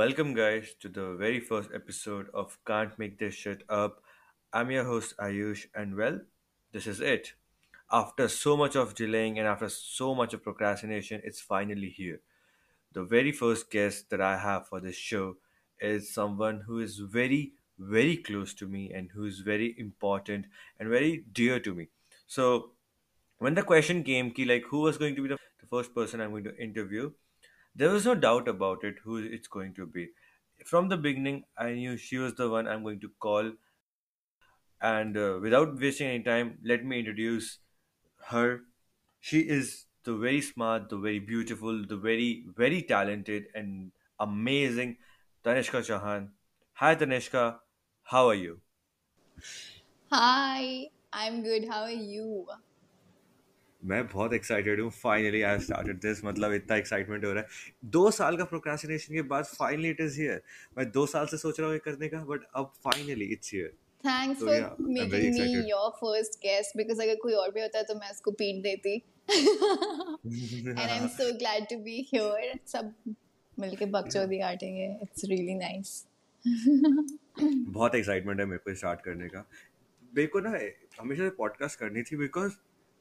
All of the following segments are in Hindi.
Welcome, guys, to the very first episode of Can't Make This Shit Up. I'm your host, Ayush, and well, this is it. After so much of delaying and after so much of procrastination, it's finally here. The very first guest that I have for this show is someone who is very, very close to me and who is very important and very dear to me. So, when the question came, ki, like, who was going to be the, the first person I'm going to interview, there was no doubt about it who it's going to be. From the beginning, I knew she was the one I'm going to call. And uh, without wasting any time, let me introduce her. She is the very smart, the very beautiful, the very, very talented and amazing Tanishka Chauhan. Hi, Tanishka. How are you? Hi, I'm good. How are you? मैं बहुत एक्साइटेड हूँ फाइनली आई स्टार्टेड दिस मतलब इतना एक्साइटमेंट हो रहा है। दो साल का प्रोक्रास्टिनेशन के बाद फाइनली इट इज़ हियर मैं दो साल से सोच रहा हूँ ये करने का बट अब finally it's here Thanks for yeah I am very making me excited your first guest because अगर कोई और भी होता तो मैं उसको पीट देती। And I'm so glad to be here. सब मिलके बकचोदी काटेंगे. It's really nice. बहुत एक्साइटमेंट है मेरे को स्टार्ट करने का। मेरे को ना हमेशा से पॉडकास्ट करनी थी बिकॉज़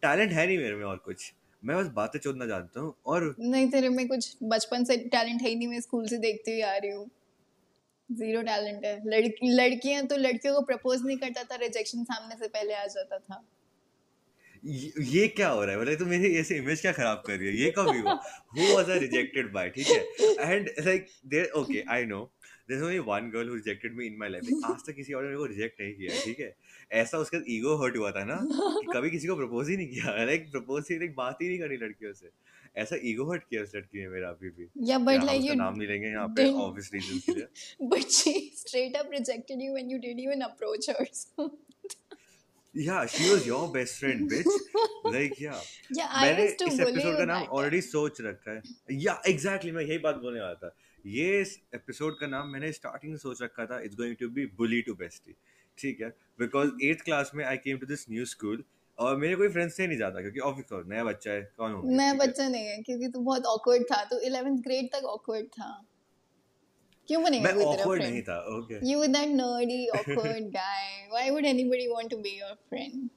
टैलेंट है नहीं मेरे में और कुछ। मैं बस बातें चोदना जानता हूँ और नहीं तेरे में कुछ बचपन से टैलेंट है ही नहीं मैं स्कूल से देखती हुई आ रही हूँ। ज़ीरो टैलेंट है। लड़की लड़कियाँ तो लड़कियों को प्रपोज नहीं करता था रिजेक्शन सामने से पहले आ जाता था। ये ये क्या हो रहा है? मतलब तो मेरी ऐसे इमेज क्या खराब कर रही है? ये कब हुआ who? Was I rejected by ठीक है। And like there okay I know there only one girl who rejected me in my life आज तक किसी और ने मेरे को रिजेक्ट नहीं किया ठीक है? ऐसा उसका ईगो हर्ट हुआ था ना कि कभी किसी को प्रपोज ही नहीं किया। लाइक प्रपोज की लाइक बात ही नहीं करी लड़कियों से। ऐसा ईगो हर्ट किया उस लड़की ने मेरा अभी भी। यहाँ like उसका you नाम नहीं लेंगे यहाँ पे ऑब्वियस रीजंस के लिए। But she straight up rejected you when you didn't even approach her. So, Yeah, she was your best friend, bitch. Like, yeah. yeah, I मैंने इस एपिसोड का नाम ऑलरेडी सोच रखा है। या एग्जैक्टली मैं यही बात बोलने वाला था। ये इस एपिसोड का नाम मैंने स्टार्टिंग में सोच रखा था it's going to be bully to besty ठीक है? बिकॉज़ एट्थ क्लास में I came to this new school और मेरे कोई फ्रेंड्स थे नहीं ज़्यादा क्योंकि ऑब्वियस नया बच्चा है कौन है। बच्चा नहीं है क्योंकि तू बहुत awkward था तू 11th ग्रेड तक ऑकवर्ड था। क्यों बनेगा मैं कोई तेरा ऑकवर्ड नहीं था okay you were that nerdy awkward guy. Why would anybody want to be your friend?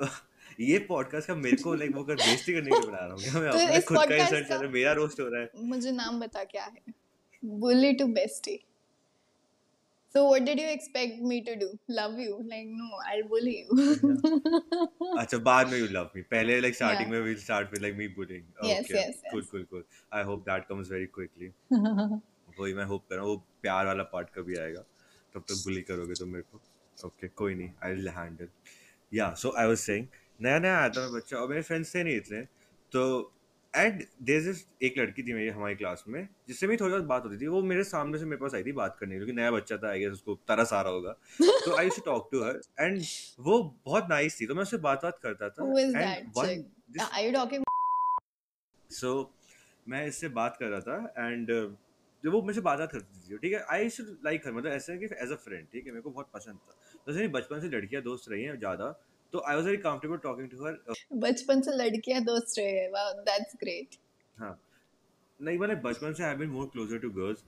ये पॉडकास्ट का मेरे को लाइक वो कर बेइज्जती करने के लिए बना रहा हूँ क्या मैं तो अपने खुद का इंसल्ट चल का रहा है मेरा रोस्ट हो रहा है। मुझे नाम बता क्या है? Bully to bestie. So what did you expect me to do? Love you? Like no I'll bully you. अच्छा बाद में यू लव मी पहले लाइक स्टार्टिंग yeah. में will start with like me bullying yes okay yes cool cool cool I hope that comes very quickly वही मैं होप कर रहा हूँ वो प्यार वाला पार्ट कभी आएगा तब तक बुली करोगे तो मेरे को। ओके कोई नहीं आई विल हैंडल या सो आई वाज सेइंग नया नया आया था बच्चा और मेरे फ्रेंड्स थे नहीं इतने। तो एंड देयर इज़ एक लड़की थी मेरी हमारी क्लास में जिससे भी थोड़ी बहुत बात होती थी। वो मेरे सामने से मेरे पास आई थी बात करने क्योंकि नया बच्चा था आई गेस उसको तरस आ रहा होगा। तो I to talk to her and वो बहुत नाइस थी। तो मैं उससे बात बात करता था सो मैं इससे बात कर रहा था एंड जब वो मुझे बात करती थी ठीक है? आई शुड लाइक हर मतलब ऐसा कि एज अ फ्रेंड ठीक है? मेरे को बहुत पसंद था। तो जैसे बचपन से लड़कियाँ दोस्त रही हैं ज़्यादा तो I was very comfortable talking to her बचपन से लड़कियाँ दोस्त रहे हैं वाओ दैट्स ग्रेट हाँ नहीं मैंने बचपन से I been more closer to girls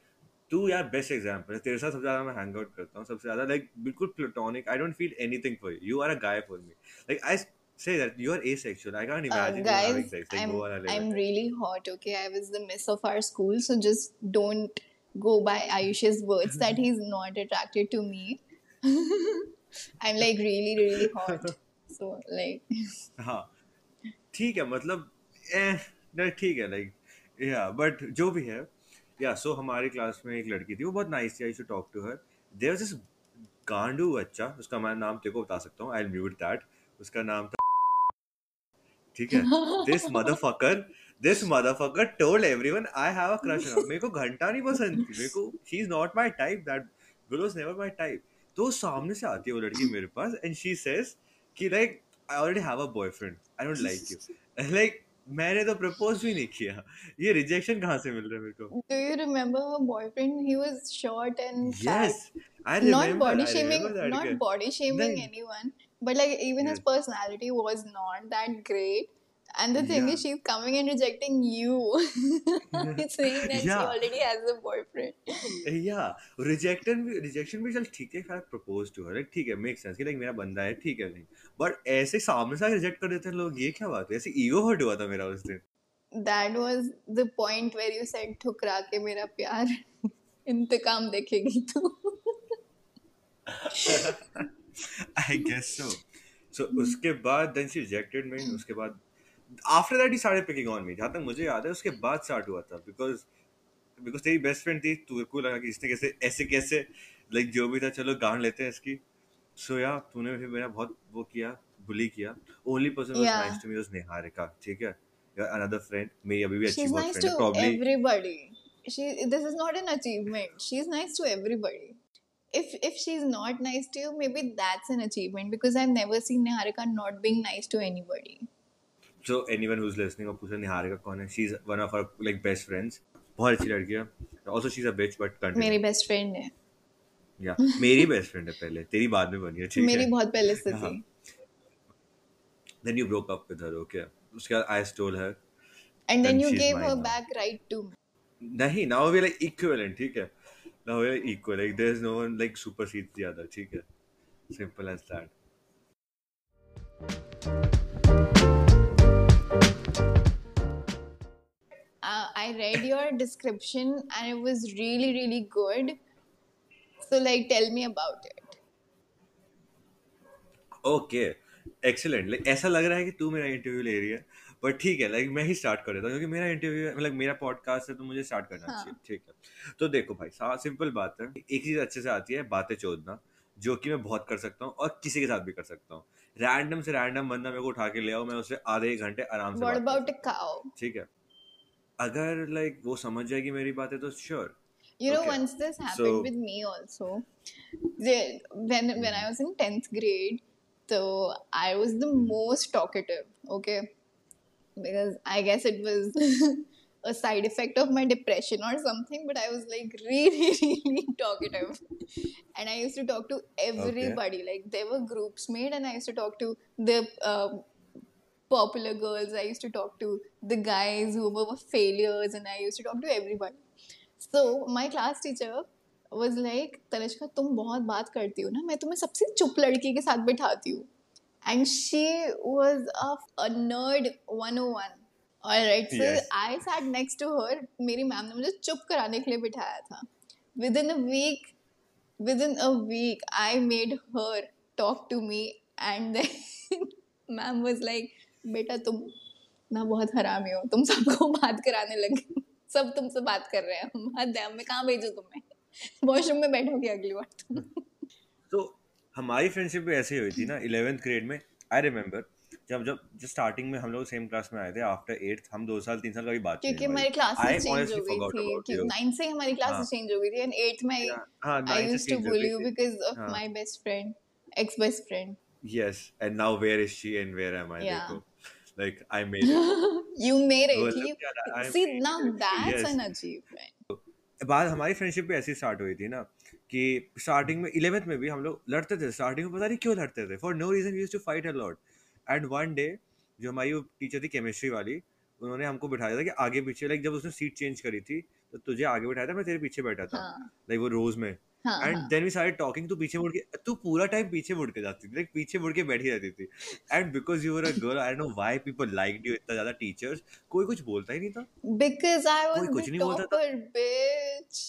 तू यार बेस्ट एग्ज़ाम्पल है तेरे साथ सबसे ज़्यादा मैं हैंग आउट करता हूँ सबसे ज़्यादा लाइक बिल्कुल platonic I don't feel anything for you you are a guy for me like I say that you are asexual. I can't imagine Uh, imagine you having guys, sex. Like I'm. I'm really hot. Okay, I was the miss of our school, so just don't go by Ayush's words that he's not attracted to me. I'm like really really hot. So like हाँ ठीक है मतलब eh, नहीं ठीक है लाइक या बट जो भी है या सो हमारी क्लास में एक लड़की थी वो बहुत नाइस थी I should talk to her there was this गांडू बच्चा उसका मैं नाम तेरे को बता सकता हूँ आई विल म्यूट दैट उसका नाम था ठीक है this motherfucker this motherfucker told everyone I have a crush on मेरे को घंटा नहीं पसंद थी मेरे को she is not my type that girl was never my type तो सामने से आती है वो लड़की मेरे पास एंड शी सेज कि like I already have a boyfriend I don't like you like मैंने तो प्रपोज भी नहीं किया ये रिजेक्शन कहाँ से मिल रहा है मेरे को do you remember her boyfriend? He was short and fat. Yes I Not remember body I shaming, remember that not body shaming नहीं anyone, but like even his yes And the thing Yeah. is, she's coming and rejecting you, saying that she Yeah. already has a boyfriend. या रिजेक्शन भी रिजेक्शन भी चल ठीक है फायर प्रपोज टू हर लाइक ठीक है मेक सेंस कि लाइक मेरा बंदा है ठीक है नहीं बट ऐसे सामने से रिजेक्ट कर देते हैं लोग ये क्या बात है? ऐसे ईगो हर्ट हुआ था मेरा उस दिन। That was the point where you said ठुकरा के मेरा प्यार इंतकाम देखेगी तू. आई गेस सो सो उसके बाद देन शी रिजेक्टेड मी उसके बाद after that he started picking on me जहाँ तक मुझे याद है उसके बाद स्टार्ट हुआ था बिकॉज़ बिकॉज़ तेरी बेस्ट फ्रेंड थी तू को लगा कि इसने कैसे ऐसे कैसे लाइक जो भी था चलो गांड लेते हैं इसकी सो या तूने फिर मेरा बहुत वो किया बुली किया only person was Yeah. Nice to me was Niharika ठीक है अनदर फ्रेंड मेरी अभी भी अच्छी she's बहुत nice फ्रेंड है to probably everybody she this is not an achievement she's nice to everybody if if she's not nice to you maybe that's an achievement because i've never seen niharika not being nice to anybody so anyone who is listening और पूछा निहारिका कौन है? She is one of our like best friends बहुत अच्छी लड़की है। Also she is a bitch but मेरी बेस्ट फ्रेंड है। या मेरी बेस्ट फ्रेंड है पहले। तेरी बाद में बनी है ठीक मेरी बहुत पहले से हाँ। थी। Then you broke up with her okay उसके बाद I stole her and then And you she's gave mine her now. back right to me. नहीं नाउ वी लाइक इक्विवेलेंट ठीक है? Now we are equal like there is no one like supersedes the other ठीक है? Simple as that I read your description and it was really, really good. So, like, tell me about it. Okay excellent like ऐसा लग रहा है कि तू मेरा इंटरव्यू ले रही है बट ठीक है लाइक मैं ही स्टार्ट कर देता हूँ क्योंकि मेरा इंटरव्यू मतलब मेरा पॉडकास्ट है तो मुझे स्टार्ट करना हाँ। चाहिए ठीक है तो देखो भाई सिंपल बात है एक चीज़ अच्छे से आती है बातें चोदना जो कि मैं बहुत कर सकता हूँ और किसी के साथ भी कर सकता हूँ रैंडम से रैंडम बंदा मेरे को उठा के ले आओ मैं उससे आधे घंटे आराम से? ठीक है अगर लाइक वो समझ जाएगी मेरी बातें तो sure You know, Okay. once this happened So- with me also. The, when when I was in tenth grade, so I was the most talkative. Okay, because I guess it was a side effect of my depression or something. But I was like really, really talkative, and I used to talk to everybody. Like there were groups made, and I used to talk to the. Uh, popular girls. I used to talk to the guys who were failures, and I used to talk to everybody. So my class teacher was like, Tanishka तुम बहुत बात करती हो ना मैं तुम्हें सबसे चुप लड़की के साथ बिठाती हूँ and she was a, a nerd 101 alright so Yes. I sat next to her मेरी मैम ने मुझे चुप कराने के लिए बिठाया था within a week within a week I made her talk to me and then ma'am was like बेटा तुम ना बहुत हरामी हो तुम सबको बात कराने लगे सब तुमसे बात कर रहे हैं। मत दे मैं कहाँ भेजू तुम्हें? वॉशरूम में बैठोगे अगली बार तुम? तो हमारी फ्रेंडशिप भी ऐसे ही हुई थी ना इलेवेंथ ग्रेड में। आई रिमेम्बर जब जब जब स्टार्टिंग में हम लोग सेम क्लास में आए थे आफ्टर एट्थ हम दो साल तीन साल कभी बात क्योंकि हमारी क्लासेस चेंज हो गई थी नाइन्थ से हमारी क्लासेस हाँ। चेंज हो गई थी एंड एट्थ में हाँ I used to bull you because of हाँ। My best friend ex best friend and now where is she and where am I? Yeah. देखो। Like I made it. You made it. मतलब you I see made now it. that's Yes. an achievement. बात हमारी फ्रेंडशिप भी ऐसी स्टार्ट हुई थी ना कि स्टार्टिंग में इलेवेंथ में भी हम लोग लड़ते थे. स्टार्टिंग में पता नहीं क्यों लड़ते थे. For no reason use to fight a lot and one day जो हमारी वो टीचर थी केमिस्ट्री वाली उन्होंने हमको बिठाया था कि आगे पीछे लाइक जब उसने सीट चेंज करी थी तो तुझे आगे बिठाया था मैं तेरे पीछे बैठा था. हाँ. लाइक वो रोज में. हाँ एंड हाँ देन वी स्टार्टेड टॉकिंग तू पीछे मुड़ के तू पूरा टाइम पीछे मुड़ के जाती थी लाइक पीछे मुड़ के बैठी रहती थी and because you were a girl I don't know why people liked you इतना ज़्यादा टीचर्स कोई कुछ बोलता ही नहीं था because I was कोई कुछ the नहीं बोलता था bitch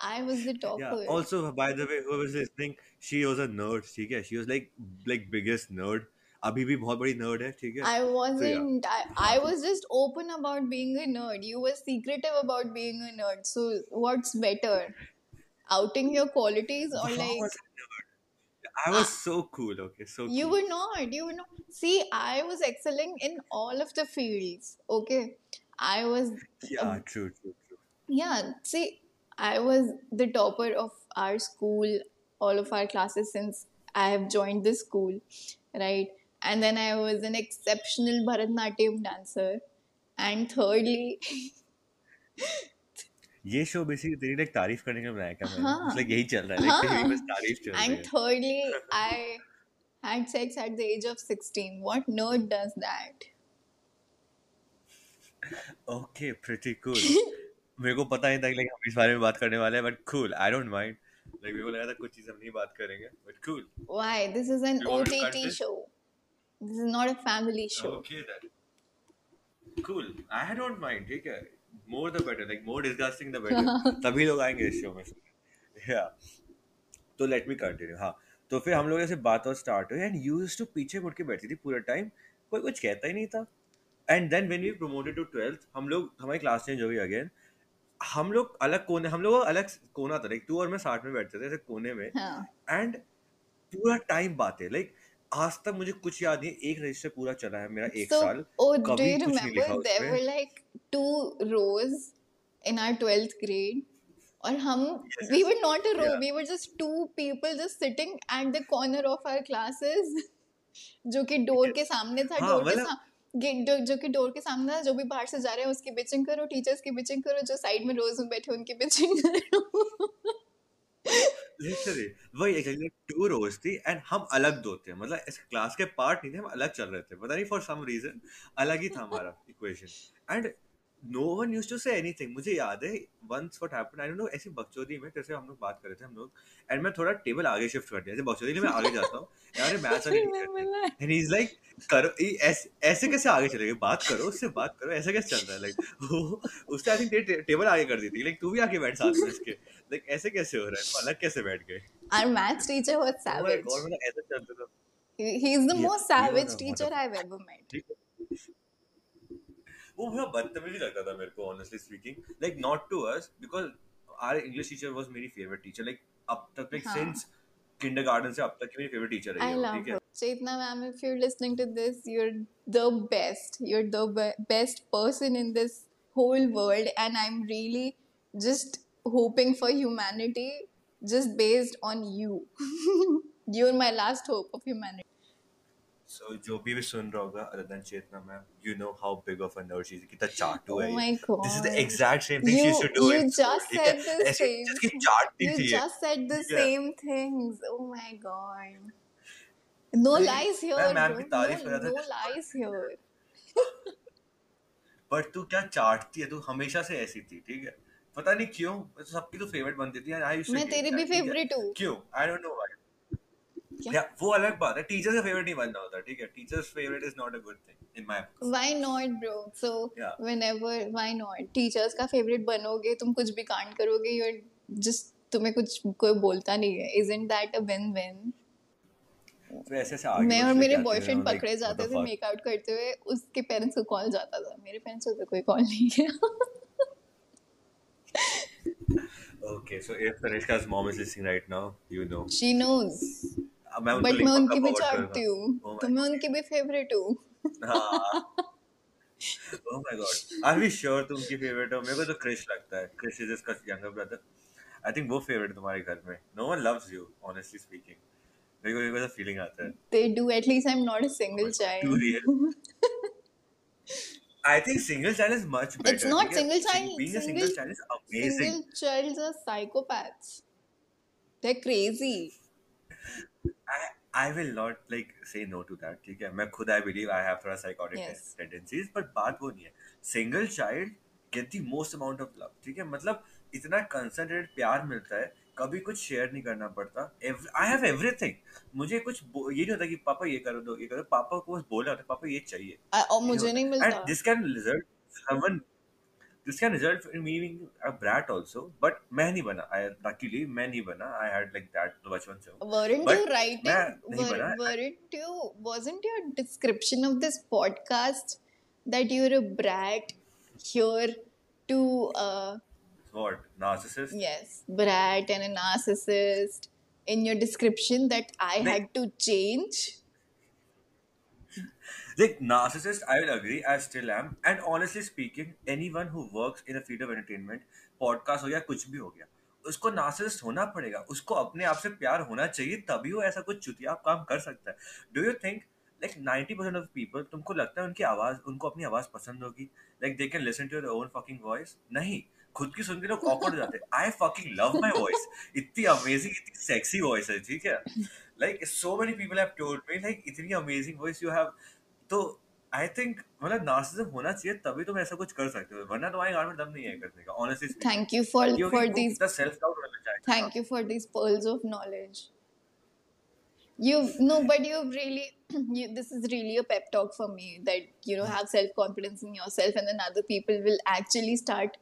I was the Yeah. topper Also, by the way, whoever's listening, she was a nerd. ठीक है? She was like like biggest nerd. अभी भी बहुत बड़ी nerd है. ठीक है? I wasn't. I, I was just open about being a nerd. You were secretive about being a nerd. So what's better, outing your qualities or like was I was ah. so cool. Okay, so you cool. were not? You were not. See, I was excelling in all of the fields. Okay, I was. Yeah, true, true, true. Yeah. See, I was the topper of our school, all of our classes since I have joined this school, right? And then I was an exceptional Bharatnatyam dancer. And thirdly, ये शो बेसिकली तेरी लाइक तारीफ़ करने के लिए बनाया क्या मैंने? हाँ। लाइक यही चल रहा है. लाइक तेरी हाँ. बस तारीफ़ चल रही है. thirdly, I had sex at the age of 16. What nerd does that? Okay pretty cool मेरे को पता नहीं था कि like, हम इस बारे में बात करने वाले हैं but cool I don't mind like मेरे को लगा था कुछ चीज़ हम नहीं बात करेंगे but cool Why? This is an You want to cut OTT this? show. This is not a family show. Okay then cool I don't mind ठीक है more the better like more disgusting the better तभी लोग आएँगे इस शो में। या तो लेट मी कंटिन्यू हाँ। तो फिर हम लोग ऐसे बात और स्टार्ट हुई एंड यूज़ टू पीछे मुड़ के बैठती थी पूरा टाइम कोई कुछ कहता ही नहीं था। And then when we promoted to twelfth हम लोग हमारी क्लास चेंज हो गई अगेन हम लोग अलग कोने हम लोग अलग कोना था लाइक तू और मैं साथ में बैठते थे ऐसे कोने में। हाँ. एंड पूरा टाइम बातें लाइक आज तक मुझे कुछ याद नहीं एक रजिस्टर पूरा चला है मेरा एक so, साल। oh, कभी कुछ नहीं लिखा उसमें। there were like two rows in our 12th grade और हम we were not a row yeah. we were just two people just sitting at the corner of our classes जो कि डोर के सामने था हाँ, डोर के मतलब सामने जो, जो कि डोर के सामने जो भी बाहर से जा रहे हैं उसकी बिचिंग करो टीचर्स की बिचिंग करो जो साइड में रोज में बैठे उनकी बिचिंग करो। लिटरली वही एग्जैक्टली टू रोज थी एंड हम अलग दो थे। मतलब इस क्लास के पार्ट नहीं थे हम अलग चल रहे थे। पता नहीं फॉर सम रीजन अलग ही था हमारा equation and no one use to say anything मुझे याद है once what happened I don't know ऐसी बकचोदी में जैसे हम लोग बात कर रहे थे हम लोग एंड मैं थोड़ा टेबल आगे शिफ्ट कर दिया। जैसे बकचोदी में मैं आगे जाता हूँ यार मैथ्स वाली एंड ही इज़ लाइक करो ऐसे कैसे आगे चलेंगे बात करो उससे बात करो ऐसे कैसे चल रहा है? लाइक उसने आई थिंक टेबल आगे कर दी थी। लाइक तू भी आगे बैठ साथ में इसके। लाइक ऐसे कैसे हो रहा है तो अलग कैसे बैठ गए Our maths teacher was Oh my savage. God, मतलब ऐसा चलता था He, he's the ये most ये savage वाला teacher मतलब I've ever met. ठीक है वो बड़ा बदतमीजी लगता था मेरे को honestly speaking like not to us because our English teacher was मेरी फेवरेट टीचर लाइक अब तक लाइक हाँ. सिंस किंडरगार्टन से अब तक की मेरी फेवरेट टीचर रही है ठीक है her. Chaitna ma'am, if you're listening to this, you're the best. You're the be- best person in this whole world, and I'm really just hoping for humanity just based on you. you're my last hope of humanity. सो जो भी भी सुन रहा होगा other than Chetna ma'am you know how big of a nerd she is कितना चाटू Oh my ये this is the god. Exact same thing she You used to do you in just ठीक said the same thing. चाटती You थी ये just said the ठीक same things. Oh my god. No lies here, ma'am. की तारीफ़ No कर रहा no lies here. बट तू क्या चाटती है तू हमेशा से ऐसी थी ठीक है पता नहीं क्यों तो सबकी तो फेवरेट बनती थी आई मैं तेरी भी दैट फेवरेट हूँ। क्यों? आई डोंट नो व्हाई या वो अलग बात है टीचर का फेवरेट नहीं बनना होता ठीक है? Teachers favourite is not a good thing in my not, bro? So या whenever, why not? Teachers का favorite बनोगे, तुम कुछ भी कांड करोगे, you're just तुम्हें कुछ कोई बोलता नहीं है. Isn't that a win-win? तो ऐसे ऐसे मैं और मेरे बॉयफ्रेंड पकड़े जाते थे मेकआउट करते हुए उसके पेरेंट्स को कॉल जाता था। मेरे पेरेंट्स को तो कोई कॉल नहीं किया। Okay so if Tanishka's mom is listening right now you know. She knows अब मैं बट मैं उनकी भी चाटती हूँ। ओ तो मैं उनकी भी फेवरेट हूँ। हाँ। ओह my god are we sure तुम की फेवरेट हो? मेरे को तो क्रिश लगता है। क्रिश इज़ इसका यंगर ब्रदर आई थिंक वो फेवरेट तुम्हारे घर में। No one loves you honestly speaking मेरे को मेरे को फीलिंग आता है। They do. At least I'm not a Oh single I think single child is much better. it's not single child being single, a single single child is amazing. single childs are psychopaths they're crazy I I will not like say no to that. ठीक है? मैं खुद I believe I have थोड़ा psychotic yes tendencies, but बात वो नहीं है. Single child get the most amount of love. ठीक है? मतलब इतना concentrated प्यार मिलता है कभी कुछ शेयर नहीं करना पड़ता आई हैव एवरीथिंग मुझे कुछ ये नहीं होता कि पापा ये करो दो ये करो पापा को बस बोला होता है पापा ये चाहिए और ये मुझे नहीं है मिलता and this can result someone this can result in me being a brat also but मैं नहीं बना I luckily मैं नहीं बना I had like that तो बचपन से हूँ weren't but you writing मैं नहीं were, बना weren't you wasn't your description of this podcast that uh what narcissist yes brat and a narcissist in your description that I like had to change like narcissist I will agree I still am and honestly speaking anyone who works in a field of entertainment podcast हो गया कुछ भी हो गया उसको नार्सिसिस्ट होना पड़ेगा उसको अपने आप से प्यार होना चाहिए तभी वो ऐसा कुछ चुतिया काम कर सकता है do you think like 90% of people तुमको लगता है उनकी आवाज़ उनको अपनी आवाज़ पसंद होगी like they can listen to their own fucking voice नहीं खुद की सुन के लोग जाते I fucking love my voice इतनी अमेजिंग इतनी सेक्सी वॉइस है ठीक है? लाइक सो मेनी पीपल इतनी अमेजिंग वॉइस यू हैव तो आई थिंक मतलब नार्सिसिज्म होना चाहिए तभी तुम ऐसा कुछ कर सकते हो। वरना तुम्हारी गाड़ में दम नहीं है करने का honestly thank you for for this the self doubt होना चाहिए। Thank you for this pearls of knowledge You've no, but you've really. You, this is really a pep talk for me that you know have self confidence in yourself, and then other people will actually start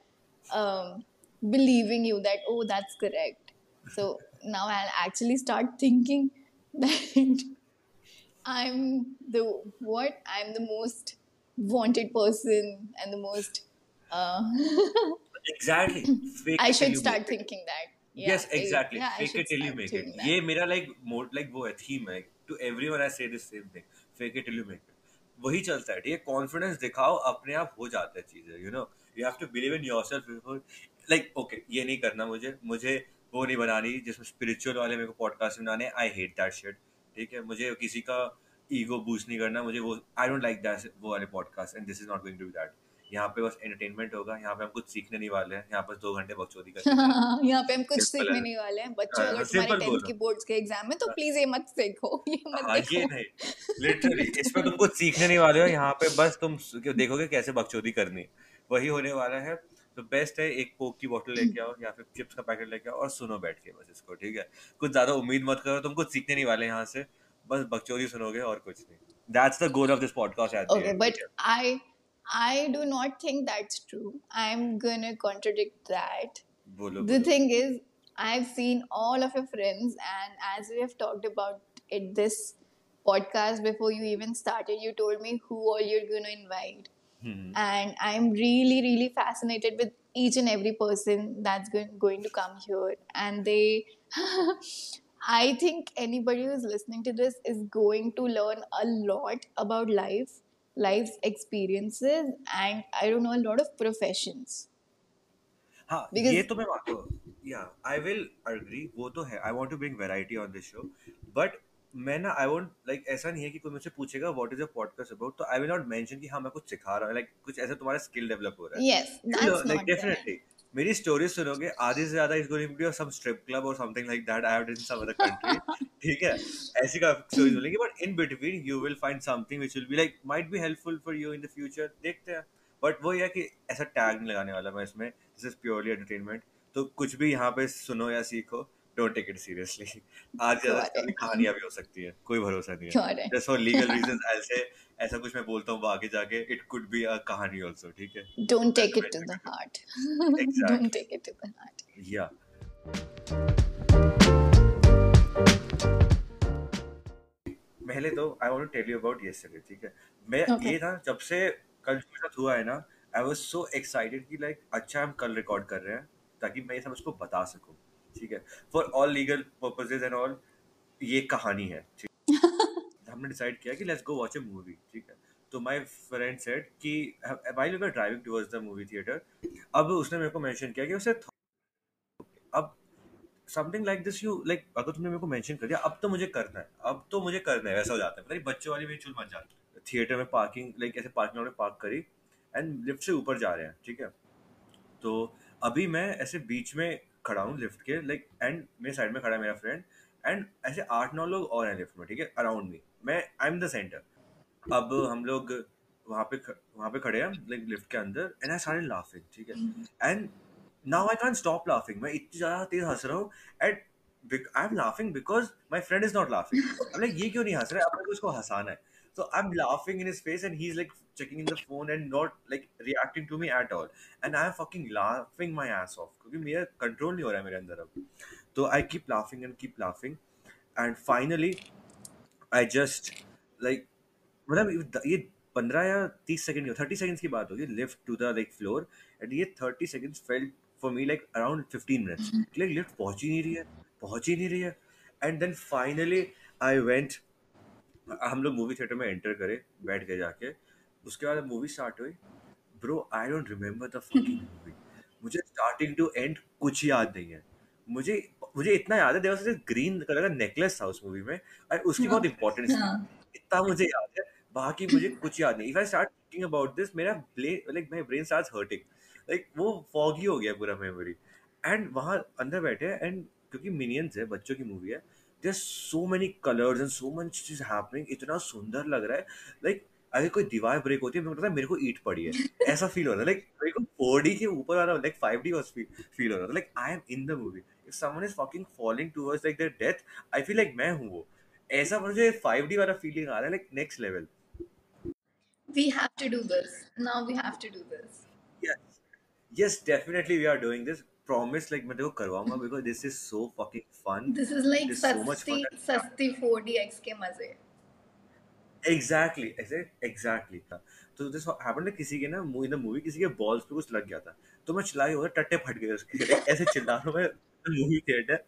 um, believing you that oh that's correct. So now I'll actually start thinking that I'm the what I'm the most wanted person and the most. Uh, exactly fake I should start thinking that. Yeah, yes I- exactly yeah, I fake should it till you start make doing it that. ये मेरा like मोड like वो है थीम है to everyone I say the same thing fake it till you make it वही चलता है ठीक है कॉन्फिडेंस दिखाओ अपने आप हो जाता है चीजें you no you have to believe in yourself before like okay ये नहीं करना मुझे मुझे वो नहीं बनानी जिसमें स्पिरिचुअल वाले मेरे को पॉडकास्ट बनाने आई हेट दैट शिट ठीक है? मुझे किसी का ईगो बूस्ट नहीं करना मुझे वो आई डोंट लाइक दैट वो वाले podcast and this is not going to be that यहाँ पे बस एंटरटेनमेंट होगा यहाँ पे हम कुछ सीखने नहीं वाले हैं यहाँ पर दो घंटे बकचोदी करेंगे यहाँ पे हम कुछ सीखने नहीं वाले हैं। बच्चों हाँ, अगर तुम्हारे टेंथ की बोर्ड्स के एग्ज़ाम है तो प्लीज़ ये मत सीखो ये मत हाँ ये देखो। नहीं लिटरली इसमें तुम कुछ सीखने नहीं वाले हो यहाँ पे बस तुम देखोगे कैसे बकचोदी करनी है। वही होने वाला है तो बेस्ट है एक कोक की बोतल लेके आओ या फिर चिप्स का पैकेट लेके आओ और सुनो बैठ के बस इसको ठीक है कुछ ज़्यादा उम्मीद मत करो तुम कुछ सीखने नहीं वाले यहाँ से बस बकचोदी सुनोगे और कुछ नहीं that's the goal of this podcast okay but i i do not think that's true i'm gonna contradict that बोलो the बोलो thing is i've seen all of your friends and as we have talked about it this podcast before you even started you told me who all you're gonna invite hmm, and i'm really really fascinated with each and every person that's going, going to come here and they i think anybody who's listening to this is going to learn a lot about life life's experiences and i don't know a lot of professions हाँ Because- ये तो मैं मानता हूँ या आई विल अग्री वो तो है I want to bring variety on this show but मैं ना आई वांट लाइक ऐसा नहीं है कि कोई मुझसे पूछेगा what is a podcast about तो आई विल नॉट मेंशन कि हाँ मैं कुछ सिखा रहा हूँ लाइक like, कुछ ऐसा तुम्हारा स्किल डेवलप हो रहा है। Yes that's लाइक डेफिनेटली मेरी स्टोरी सुनोगे आधी से ज़्यादा is going to be some strip club और something like that I have in some other country ठीक है? ऐसी का स्टोरीज मिलेंगी but in between you will find something which will be like might be helpful for you in the future देखते हैं। बट वो ये है कि ऐसा टैग नहीं लगाने वाला मैं इसमें दिस इज़ प्योरली एंटरटेनमेंट तो कुछ भी यहाँ पे सुनो या सीखो डोंट टेक इट सीरियसली आज ज़्यादा. कभी कहानियाँ भी हो सकती है। कोई भरोसा नहीं है। Just for legal reasons I say ऐसा कुछ मैं बोलता हूँ आगे जाके इट कुड बी अ कहानी आल्सो ठीक है? Don't take it to the heart. Exactly. don't take it to the heart. या पहले तो I want to tell you about yesterday ठीक है? मैं Okay. ये था जब से कल जो साथ हुआ है ना आई वाज सो एक्साइटेड कि लाइक अच्छा हम कल रिकॉर्ड कर रहे हैं ताकि मैं ये सब उसको बता सकूँ। ठीक है। For all legal purposes and all ये कहानी है ठीक हमने डिसाइड किया कि let's go watch a movie ठीक है? तो माय फ्रेंड सेड कि while we were driving towards the movie theatre अब उसने मेरे को मेंशन किया कि उसे अब something like this you like अगर तुमने मेरे को मेंशन कर दिया अब तो मुझे करना है अब तो मुझे करना है वैसा हो जाता है। मतलब बच्चों वाली मेरी चुल मच जाती है थिएटर में पार्किंग लाइक ऐसे पार्किंग में पार्क करी एंड लिफ्ट से ऊपर जा रहे हैं ठीक है? तो अभी मैं ऐसे बीच में खड़ा हूँ लिफ्ट के लाइक एंड मेरे साइड में खड़ा है मेरा फ्रेंड एंड ऐसे आठ नौ लोग और हैं लिफ्ट में ठीक है अराउंड मी मैं आई एम द सेंटर अब हम लोग वहाँ पे वहाँ पे खड़े हैं लाइक लिफ्ट के अंदर एंड आई स्टार्टेड लाफिंग ठीक है. And now I can stop laughing मैं इतनी ज़्यादा तेज हंस रहा हूँ and I am laughing because my friend is not laughing अब लाइक ये क्यों नहीं हंस रहा है? अब मेरे को इसको हंसाना है. So i'm laughing in his face and he's like checking in the phone and not like reacting to me at all. And i'm fucking laughing my ass off. क्योंकि मेरा कंट्रोल नहीं हो रहा है मेरे अंदर अब। तो I keep laughing and keep laughing and finally I just like मतलब ये पंद्रह या तीस सेकंड थर्टी सेकंड्स की बात होगी। Lift to the like floor and ये thirty seconds felt for me like around fifteen minutes like lift पहुँच ही नहीं रही है पहुँच ही नहीं रही है। And then finally I went हम लोग मूवी थिएटर में एंटर करे बैठ के जाके। उसके बाद मूवी स्टार्ट हुई। Bro I don't remember the fucking movie मुझे स्टार्टिंग टू एंड कुछ याद नहीं है। मुझे मुझे इतना याद है देवर ग्रीन कलर का नेकलेस था उस मूवी में और उसकी बहुत इंपॉर्टेंस थी। इतना मुझे याद है। बाकी मुझे कुछ याद नहीं। If I start thinking about this मेरा like my brain starts hurting like वो फॉगी हो गया पूरा मेमोरी एंड वहाँ अंदर बैठे एंड क्योंकि मिनियंस है बच्चों की मूवी है there so many colours and so much cheese happening इतना सुंदर लग रहा है। लाइक अगर कोई दीवार ब्रेक होती है मेरे को लगता है मेरे को ईट पड़ी है। ऐसा फील हो रहा है। लाइक मेरे को फोर डी के ऊपर वाला लाइक फाइव डी फील हो रहा था like I am in the movie if someone is fucking falling towards like their death I feel like मैं हूँ वो। ऐसा मुझे फाइव डी वाला फीलिंग आ रहा है like next level We have to do this. Now we have to do this. yes. Yes definitely we are doing this. Promise like मैं करवाऊँगा this is so fucking fun. This is like it is so much सस्ती सस्ती 4DX के मज़े. एग्जैक्टली एग्जैक्टली तो दिस हैपेंड ना किसी के ना इन द मूवी किसी के बॉल्स पे कुछ लग गया था। तो मैं चिल्ला के टट्टे फट गए उसके। Like, ऐसे चिल्ला रहा मैं movie theatre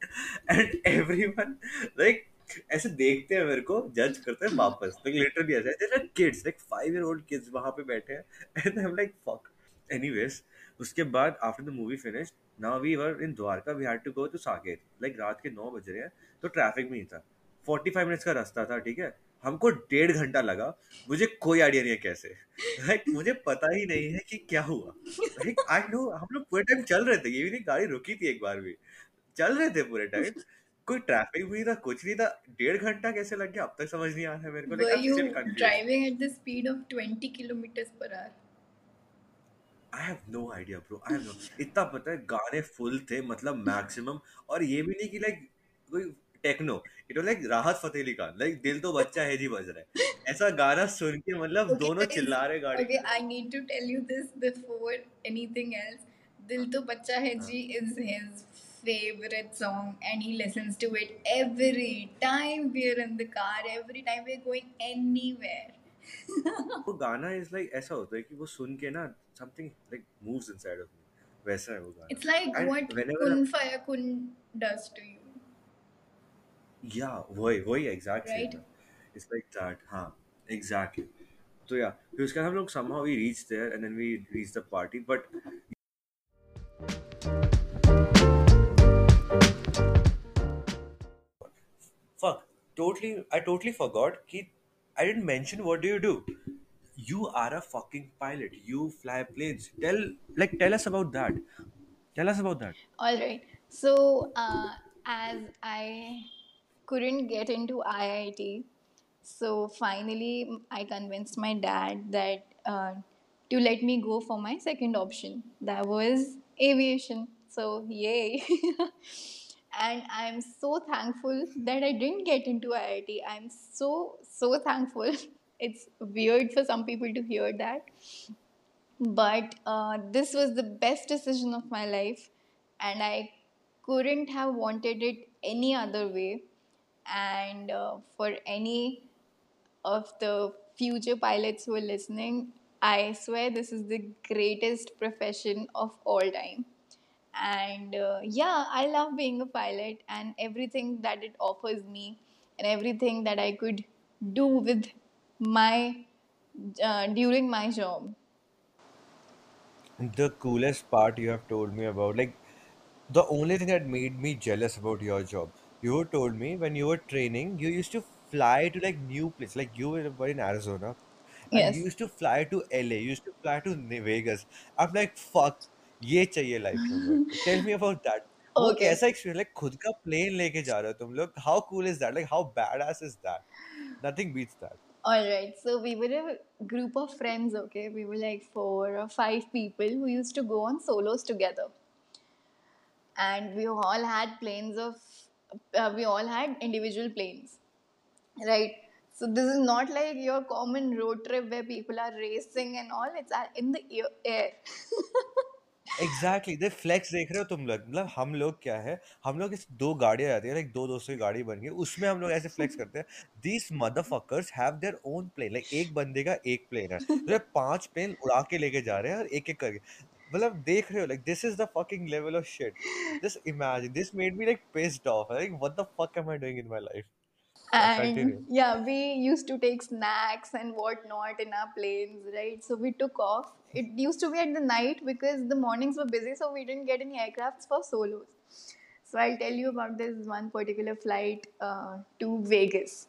and everyone like ऐसे देखते हैं मेरे को जज करते हैं वापस। लाइक लिटरली ऐसे। There are kids like 5 year old kids वहाँ पे बैठे हैं। And I am like fuck anyways उसके बाद after the movie finished now we were in Dwarka we had to go to Saket like रात के 9 बज रहे हैं तो ट्रैफ़िक भी नहीं था। 45 मिनट्स का रास्ता था ठीक है? हमको डेढ़ घंटा लगा। मुझे कोई आइडिया नहीं है कैसे। लाइक मुझे पता ही नहीं है कि क्या हुआ। लाइक आई नो हम लोग पूरे टाइम चल रहे थे। ये भी नहीं गाड़ी रुकी थी एक बार भी। चल रहे थे पूरे टाइम कोई ट्रैफ़िक भी था कुछ नहीं था। डेढ़ घंटा कैसे लग गया? अब तक समझ नहीं आ रहा है मेरे को। Driving at the speed of 20 kilometers per hour? I have no idea bro I have no इतना पता है गाने फुल थे मतलब मैक्सिमम और ये भी नहीं कि लाइक कोई टेक्नो इट वाज लाइक राहत फतेह अली खान लाइक दिल तो बच्चा है जी बज रहा है ऐसा गाना सुन के मतलब Okay, दोनों. चिल्ला रहे गाड़ी I need to tell you this before anything else. Dil To Bacha Hai हाँ Ji is his favorite song and he listens to it every time we're in the car, every time we're going anywhere. वो गाना इज़ लाइक ऐसा होता है कि वो सुन के ना something like moves inside of me वैसा है वो गाना. It's like what Kun Faya Kun does to you या वही वही एग्जैक्टली इट्स लाइक दैट हाँ एग्जैक्टली तो या फिर उसके हम लोग somehow we reach there and then we reach the party but fuck totally I totally forgot कि I didn't mention what do you do you are a fucking pilot you fly planes tell like tell us about that tell us about that All right. So, uh, as I couldn't get into IIT, so finally I convinced my dad that uh, to let me go for my second option. That was aviation. So, yay. and I'm so thankful that I didn't get into IIT. I'm so, so thankful. It's weird for some people to hear that but uh, this was the best decision of my life and i couldn't have wanted it any other way and uh, for any of the future pilots who are listening i swear this is the greatest profession of all time and uh, yeah i love being a pilot and everything that it offers me and everything that i could do with my uh, during my job. The coolest part you have told me about like the only thing that made me jealous about your job you told me when you were training you used to fly to like new place like you were in arizona and you yes used to fly to la you used to fly to Ne- vegas. I'm like fuck ये चाहिए लाइफ में टेल मी अबाउट दैट वो Okay. कैसा एक्सपीरियंस लाइक खुद का प्लेन लेके जा रहे हो तुम लोग how cool is that like how bad is that nothing beats that All right. So we were a group of friends, okay? We were like four or five people who used to go on solos together. And we all had planes of, uh, we all had individual planes, right? So this is not like your common road trip where people are racing and all. It's uh, in the air. Exactly they flex देख रहे हो तुम लोग। मतलब हम लोग क्या है, हम लोग इस दो गाड़ियाँ रहती है लाइक दो दोस्तों की गाड़ी बन गई उसमें हम लोग ऐसे फ्लेक्स करते हैं। These motherfuckers have their own plane like एक बंदे का एक प्लेन है। तो पाँच प्लेन उड़ा के लेके जा रहे हैं, और एक एक करके मतलब देख रहे हो like this is the fucking level of shit just imagine this made me like pissed off like what the fuck am I doing in my life And yeah, we used to take snacks and whatnot in our planes, right? So we took off. It used to be at the night because the mornings were busy, so we didn't get any aircrafts for solos. So I'll tell you about this one particular flight uh, to Vegas.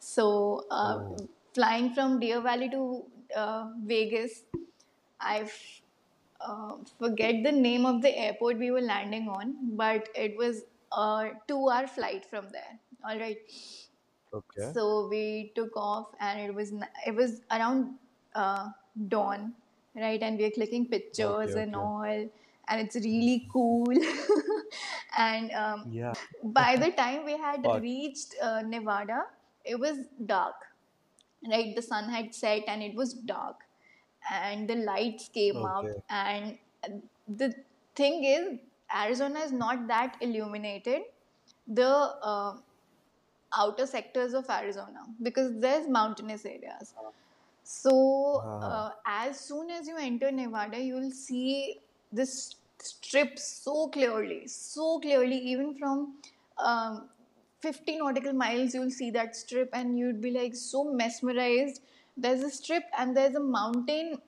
So uh, Oh. flying from Deer Valley to uh, Vegas, I f- uh, forget the name of the airport we were landing on, but it was a two-hour flight from there. All right. Okay. so we took off and it was it was around uh, dawn right and we are clicking Okay. pictures and Okay. all and it's really cool and um, Yeah. by the time we had Fuck. reached uh, nevada it was dark right the sun had set and it was dark and the lights came up Okay. and the thing is arizona is not that illuminated the uh, outer sectors of arizona because there's mountainous areas. So Ah. uh, as soon as you enter nevada you'll see this strip so clearly so clearly even from um, 50 nautical miles you'll see that strip and you'd be like so mesmerized. There's a strip and there's a mountain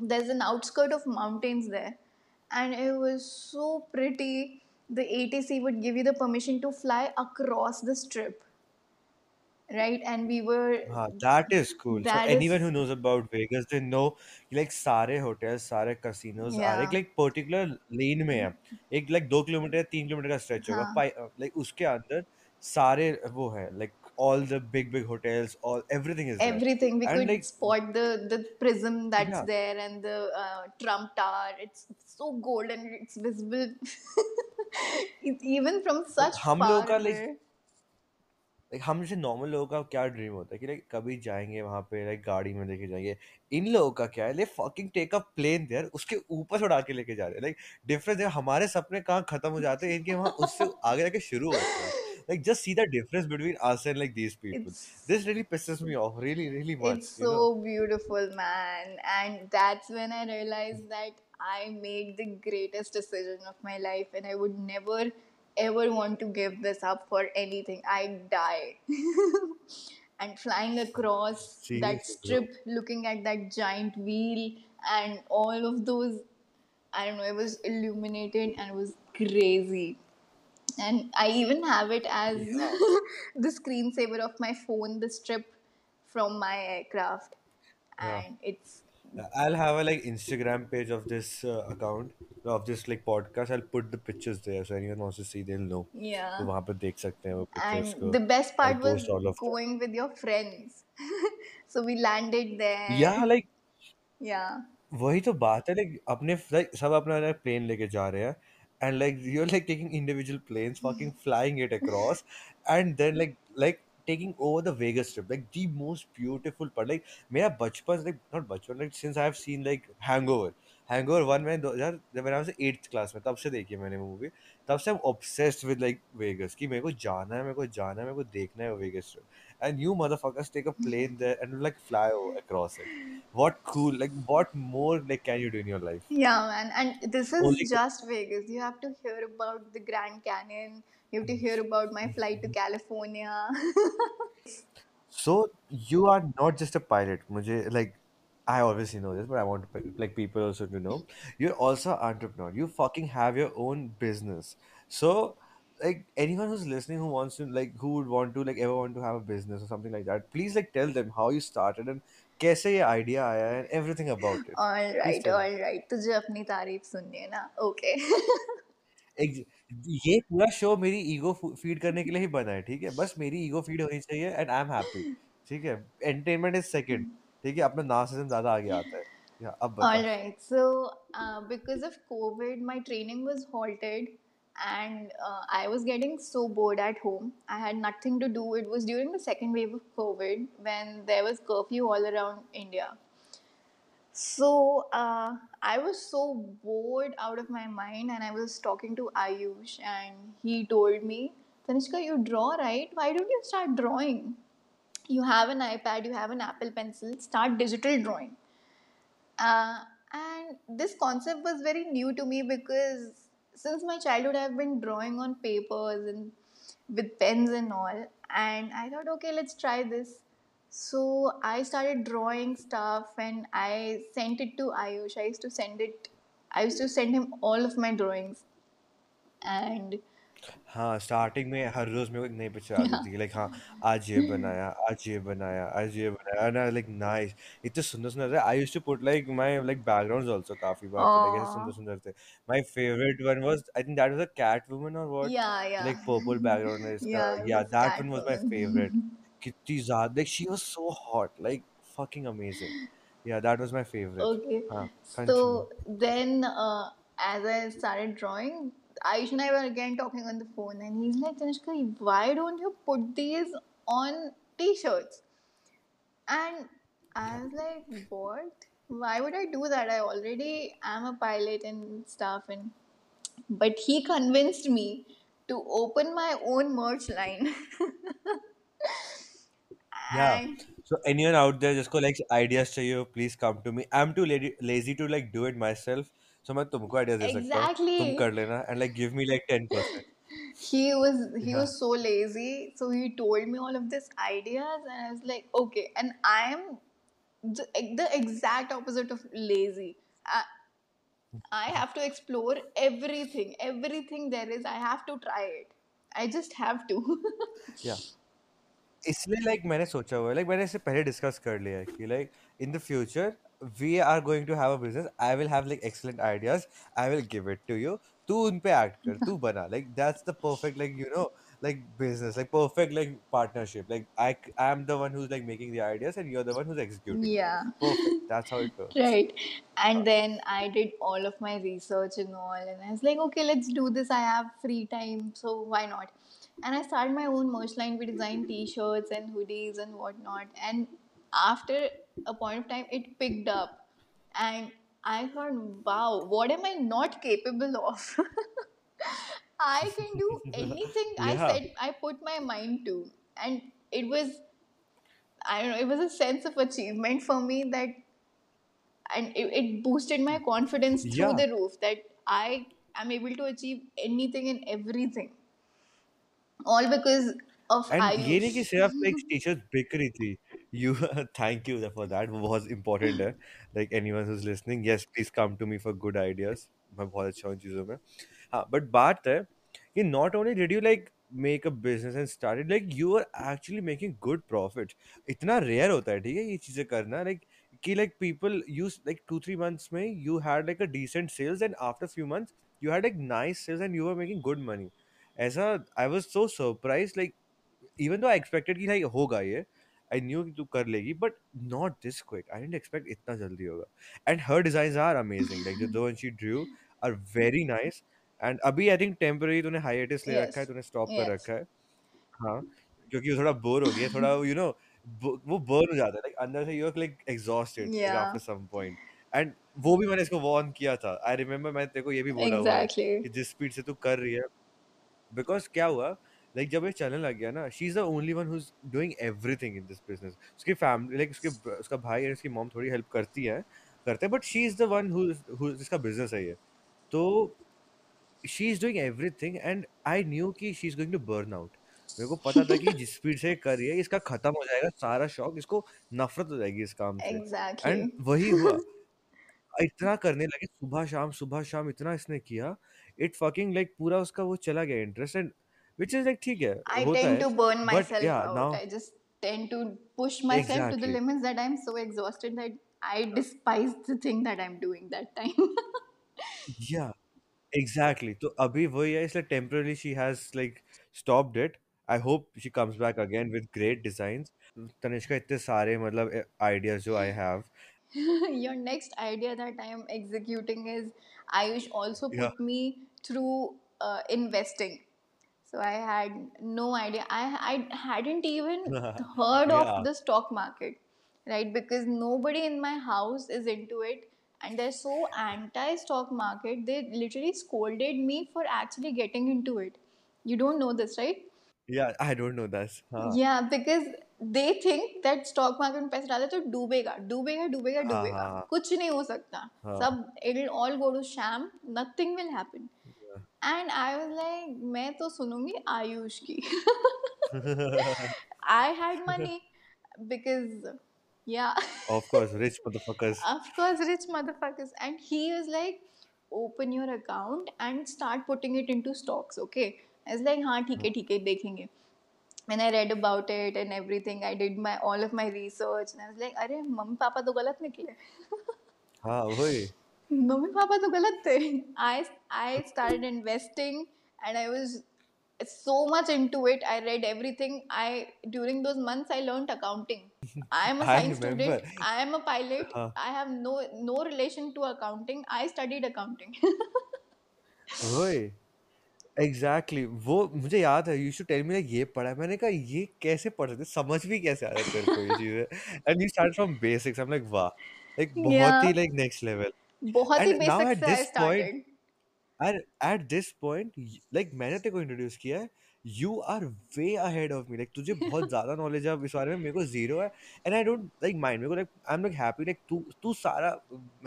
there's an outskirt of mountains there. And it was so pretty the atc would give you the permission to fly across the strip right and we were हाँ, that is cool. So that anyone is who knows about Vegas, they know like सारे hotels, सारे casinos are एक yeah like particular lane में है. एक like दो किलोमीटर या तीन किलोमीटर का stretch होगा. हाँ पाइ like उसके अंदर सारे वो है like all the big big hotels, all everything is there. everything we And could like spot the the prism that's yeah, there and the uh, trump tower it's, it's so golden it's visible it's even from like such हम लोगों far का like away Like हम जैसे नॉर्मल लोगों का क्या ड्रीम होता है कि लाइक कभी जाएँगे वहाँ पे लाइक गाड़ी में लेके जाएँगे। इन लोगों का क्या है ले fucking take a plane there उसके ऊपर उड़ा के लेके जा रहे हैं। लाइक डिफरेंस है हमारे सपने कहाँ खत्म हो जाते हैं इनके वहाँ उससे आगे जाके शुरू होते हैं। Like just see the difference between us and like these people it's this really pisses me off really really much It's you know? so beautiful, man. And that's when I realized that I made the greatest decision of my life and I would never ever want to give this up for anything. I'd die. and flying across that seriously bro strip, looking at that giant wheel and all of those, I don't know, it was illuminated and it was crazy and I even have it as yeah the screensaver of my phone, the strip from my aircraft, yeah and it's I'll have a like Instagram page of this uh, account of this like podcast. I'll put the pictures there so anyone wants to see, they'll know. yeah. तो वहां पे देख सकते हैं वो pictures And को. the best I'll part was post all of them. going with your friends. so we landed there. Yeah, like Yeah. वही तो बात है लाइक अपने like सब अपना लाइक प्लेन लेके जा रहे हैं and like you're like taking individual planes fucking flying it across and then like like taking over the Vegas Strip, like the most beautiful part. Like, my bachpan, like not bachpan, like since I have seen like Hangover, Hangover one में दो हज़ार जब मैं एट्थ क्लास में तब से देखी है मैंने मूवी तब से I'm obsessed with like Vegas कि मेरे को जाना है मेरे को जाना है मेरे को देखना है Vegas strip and you motherfuckers take a plane there and like fly over across it what cool like what more like can you do in your life Yeah, man. And this is only just Vegas. You have to hear about the Grand Canyon. You have to hear about my flight to California. So you are not just a pilot. मुझे like I obviously know this, but I want to, like people also to know. You're also an entrepreneur. You fucking have your own business. So like anyone who's listening who wants to like who would want to like ever want to have a business or something like that, please like tell them how you started and कैसे ये idea आया and everything about it. all Please right, tell. all right. तुझे अपनी तारीफ सुननी है ना? Okay. Ex- ये पूरा शो मेरी ईगो फीड करने के लिए ही बना है ठीक है बस मेरी ईगो फीड होनी चाहिए एंड आई एम हैप्पी ठीक है एंटरटेनमेंट इज सेकंड ठीक है अपना नाम से ज्यादा आगे आता है या अब All बता right. So, uh, because of COVID, my training was halted and uh, I was getting so bored at home. I had nothing to do. It was during the second wave of COVID when there was curfew all around India. So, uh, I was so bored out of my mind, and I was talking to Ayush, and he told me, Tanishka, you draw, right? Why don't you start drawing? You have an iPad, you have an Apple Pencil, start digital drawing. Uh, and this concept was very new to me because since my childhood I've been drawing on papers and with pens and all. And I thought okay let's try this. So I started drawing stuff and I sent it to Ayush. I used to send it I used to send him all of my drawings. And हाँ स्टार्टिंग में हर रोज मेरे को एक नई पिक्चर आती थी लाइक हाँ आज ये बनाया आज ये बनाया आज ये बनाया ना लाइक नाइस इतने सुंदर सुंदर थे I used to put like my like backgrounds also काफ़ी बार तो लाइक ऐसे सुंदर oh सुंदर थे my favourite one was I think that was a cat woman और what uh, yeah it yeah was that one was my favorite Catwoman कितनी ज़्यादा like she was so hot like fucking amazing yeah that was my favorite Okay. हाँ then, uh, as I started drawing, Ayush and I were again talking on the phone, and he's like, Tanishka, why don't you put these on t shirts? And I was like, what? Why would I do that? I already am a pilot and stuff. And but he convinced me to open my own merch line. yeah. So anyone out there, just go like ideas to you, please come to me. I'm too lazy to like do it myself. So मैं तुमको ideas दे सकता हूँ तुम कर लेना and like give me like 10% he was he yeah was so lazy so he told me all of these ideas and i was like okay and i am the, the exact opposite of lazy I, I have to explore everything everything there is i have to try it i just have to yeah इसलिए लाइक मैंने सोचा हुआ है लाइक मैंने इसे पहले डिस्कस कर लिया है कि like in the future we are going to have a business i will have like excellent ideas. I will give it to you. To unpe act kar tu bana. Like that's the perfect like you know like business like perfect like partnership. Like i i am the one who's like making the ideas and you're the one who's executing yeah. Perfect. that's how it goes right. And then i did all of my research and all and i was like okay let's do this. I have free time so why not? And i started my own merch line. We designed t-shirts and hoodies and whatnot. And after a point of time, it picked up, and I thought, wow, what am I not capable of? I can do anything I yeah. said I put my mind to, and it was I don't know, it was a sense of achievement for me that and it, it boosted my confidence through yeah. the roof that I am able to achieve anything and everything. All because of and ये नहीं कि Ayush. सिर्फ़ लाइक टी-शर्ट बिक रही थी you thank you for that वो बहुत इंपॉर्टेंट है like anyone who is listening yes please come to me for good ideas मैं बहुत अच्छा हूँ इन चीज़ों में। हाँ बट बात है कि not only did you like make a business and started like you are actually making good profit इतना रेयर होता है ठीक है ये चीज़ें करना लाइक कि like people use like two three months में you had like a decent sales and after few months you had like nice sales and you are making good money ऐसा I was so surprise like even though I expected कि भाई होगा ये आई न्यू तू कर लेगी but not this quick I didn't expect इतना जल्दी होगा. And her design are amazing like though and she drew are very nice and अभी आई थिंक टेम्पररी तूने हाइएटिस ले रखा है तूने स्टॉप कर रखा है. हाँ क्योंकि वो थोड़ा बोर हो गया थोड़ा यू नो वो बर्न हो जाता है. लाइक अंदर से you are like exhausted after some point and वो भी मैंने इसको वार्न किया था. आई रिमेम्बर मैंने तेरे को ये भी बोला exactly. हुआ कि जिस स्पीड से तू कर रही है. बिकॉज़ क्या हुआ? लाइक जब ये चलने लग गया ना she is the only one who is doing everything in this business उसकी फैमिली लाइक उसके उसका भाई और उसकी मॉम थोड़ी हेल्प करती है करते हैं but she is the one who जिसका बिज़नेस है ये. तो she is doing everything and I knew कि she is going to burn out मेरे को पता था कि जिस स्पीड से कर रही है इसका खत्म हो जाएगा सारा शौक इसको नफरत हो जाएगी इस काम से. एंड exactly वही हुआ. इतना करने लगे सुबह शाम सुबह शाम इतना इसने किया इट फकिंग लाइक पूरा उसका वो चला गया interest and which is like ठीक है I होता tend है to burn बट myself या out. Now I just tend to push myself to the exactly limits that I'm so exhausted that I despise the thing that I'm doing that time. Yeah exactly तो अभी वही है इसलिए temporary she has like stopped it I hope she comes back again with great designs Tanishka इतने सारे मतलब आइडियाज जो I have Your next idea that I am executing is Ayush also या put me through uh, investing. So I had no idea. I, I hadn't even heard of या the stock market, right? Because nobody in my house is into it. And they're so anti stock market. They literally scolded me for actually getting into it. You don't know this, right? या आई डोंट नो दैट्स हाँ Yeah, because they think that stock market में पैसे डाले तो डूबेगा डूबेगा डूबेगा हाँ डूबेगा हाँ कुछ नहीं हो सकता हाँ सब it will all go to sham nothing will happen and I was like मैं तो सुनूँगी आयुष की I had money because yeah of course rich motherfuckers of course rich motherfuckers and he was like open your account and start putting it into stocks okay I was like हाँ ठीक है ठीक है देखेंगे and I read about it and everything I did my all of my research and I was like अरे मम्मी पापा तो गलत निकले हाँ वही मम्मी पापा तो गलत थे I I started investing and I was so much into it. I read everything. I during those months I learned accounting. I am a I science remember. student. I am a pilot. हाँ I have no no relation to accounting. I studied accounting. वही एग्जैक्टली वो मुझे याद है you should tell me like ये पढ़ा है मैंने कहा ये कैसे पढ़ सकते समझ भी कैसे आ रहा है तेरे को ये चीज़ें and you start from basics I am like वाह लाइक बहुत ही लाइक नेक्स्ट लेवल बहुत ही एंड नाउ basic एट से I this point started. And at this point, y- मैंने तेरे को इंट्रोड्यूस किया है you are way ahead of me like तुझे बहुत ज़्यादा नॉलेज है अब इस बारे में मेरे को ज़ीरो है. And I don't like mind मेरे को like I am like happy like तू तू सारा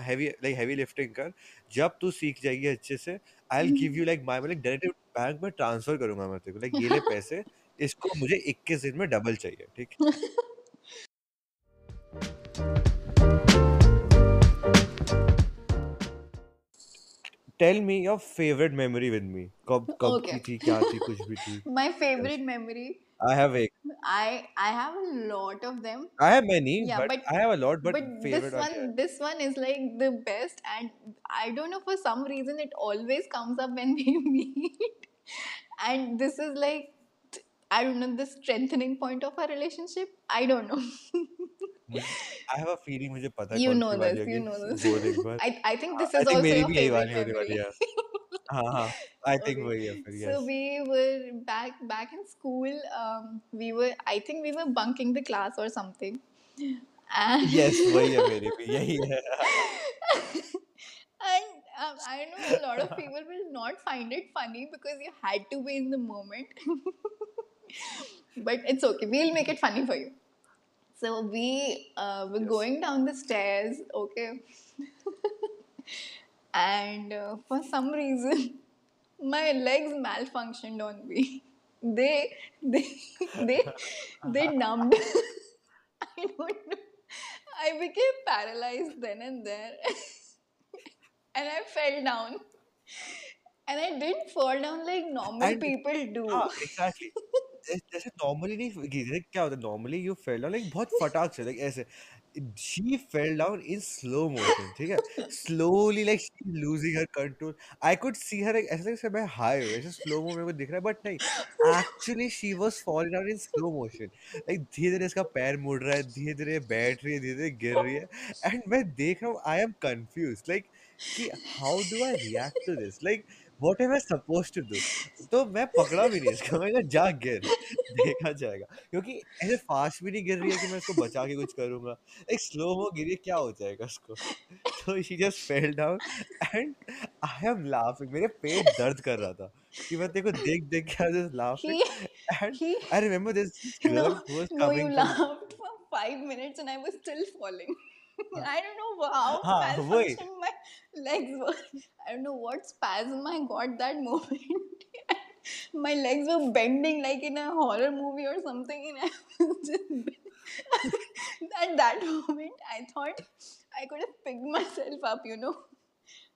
हैवी लाइक हैवी लिफ्टिंग कर. जब तू सीख जाएगी अच्छे से I will give you like my like direct bank में ट्रांसफ़र करूँगा मैं तेरे को. लाइक ये ले पैसे इसको मुझे 21 दिन में डबल चाहिए ठीक? Tell me your favourite memory with me कब कब की Okay. थी क्या थी कुछ भी थी My favorite memory. I have एक I I have a lot of them. I have many, Yeah, but but I have a lot, but but this favorite are one there. this one is like the best and I don't know for some reason it always comes up when we meet. And this is like I don't know the strengthening point of our relationship. I don't know. मुझे I have a feeling मुझे पता है you कौन know सी वाली this, you होगी know this. बोल एक बार I I think this I is think also मेरी your भी यही favorite वाली होने वाली memory. है हाँ हाँ I think Okay. वही है फिर So yes we were back back in school. Um, we were I think we were bunking the class or something. And yes वही है मेरी भी यही है and um, I know a lot of people will not find it funny because you had to be in the moment. but it's okay. We'll make it funny for you. So we uh, were yes going down the stairs, okay, and uh, for some reason my legs malfunctioned on me. They they they they numbed. I don't know. I became paralyzed then and there, and I fell down. And I didn't fall down like normal and people do. हाँ exactly जैसे नॉर्मली नहीं गिरे क्या होता है normally you fell down like बहुत फटाक से लाइक ऐसे she fell down in slow motion ठीक है? Slowly like she losing her control I could see her ऐसे जैसे मैं हाई हूँ, ऐसे स्लो मो मेरे को दिख रहा है बट नहीं actually she was falling down in slow motion like धीरे धीरे इसका पैर मुड़ रहा है धीरे धीरे बैठ रही है धीरे धीरे गिर रही है एंड मैं देख रहा हूँ आई एम कंफ्यूज लाइक कि how do I react to this like what am I supposed to do तो मैं पकड़ा भी नहीं इसका। मैं कहा, जा गिर। देखा जाएगा। क्योंकि ऐसे फास्ट भी नहीं गिर रही है कि मैं इसको बचा के कुछ करूँगा। एक स्लो हो गिरी क्या हो जाएगा उसको तो she just fell down and I am laughing मेरे पेट दर्द कर रहा था कि मैं तेरे को देख देख के I was laughing and I remember this girl who was coming from laughed for five minutes and I was still falling. I don't know how ah, my legs were. I don't know what spasm I got that moment. my legs were bending like in a horror movie or something, and I was just at that moment I thought I could have picked myself up, you know.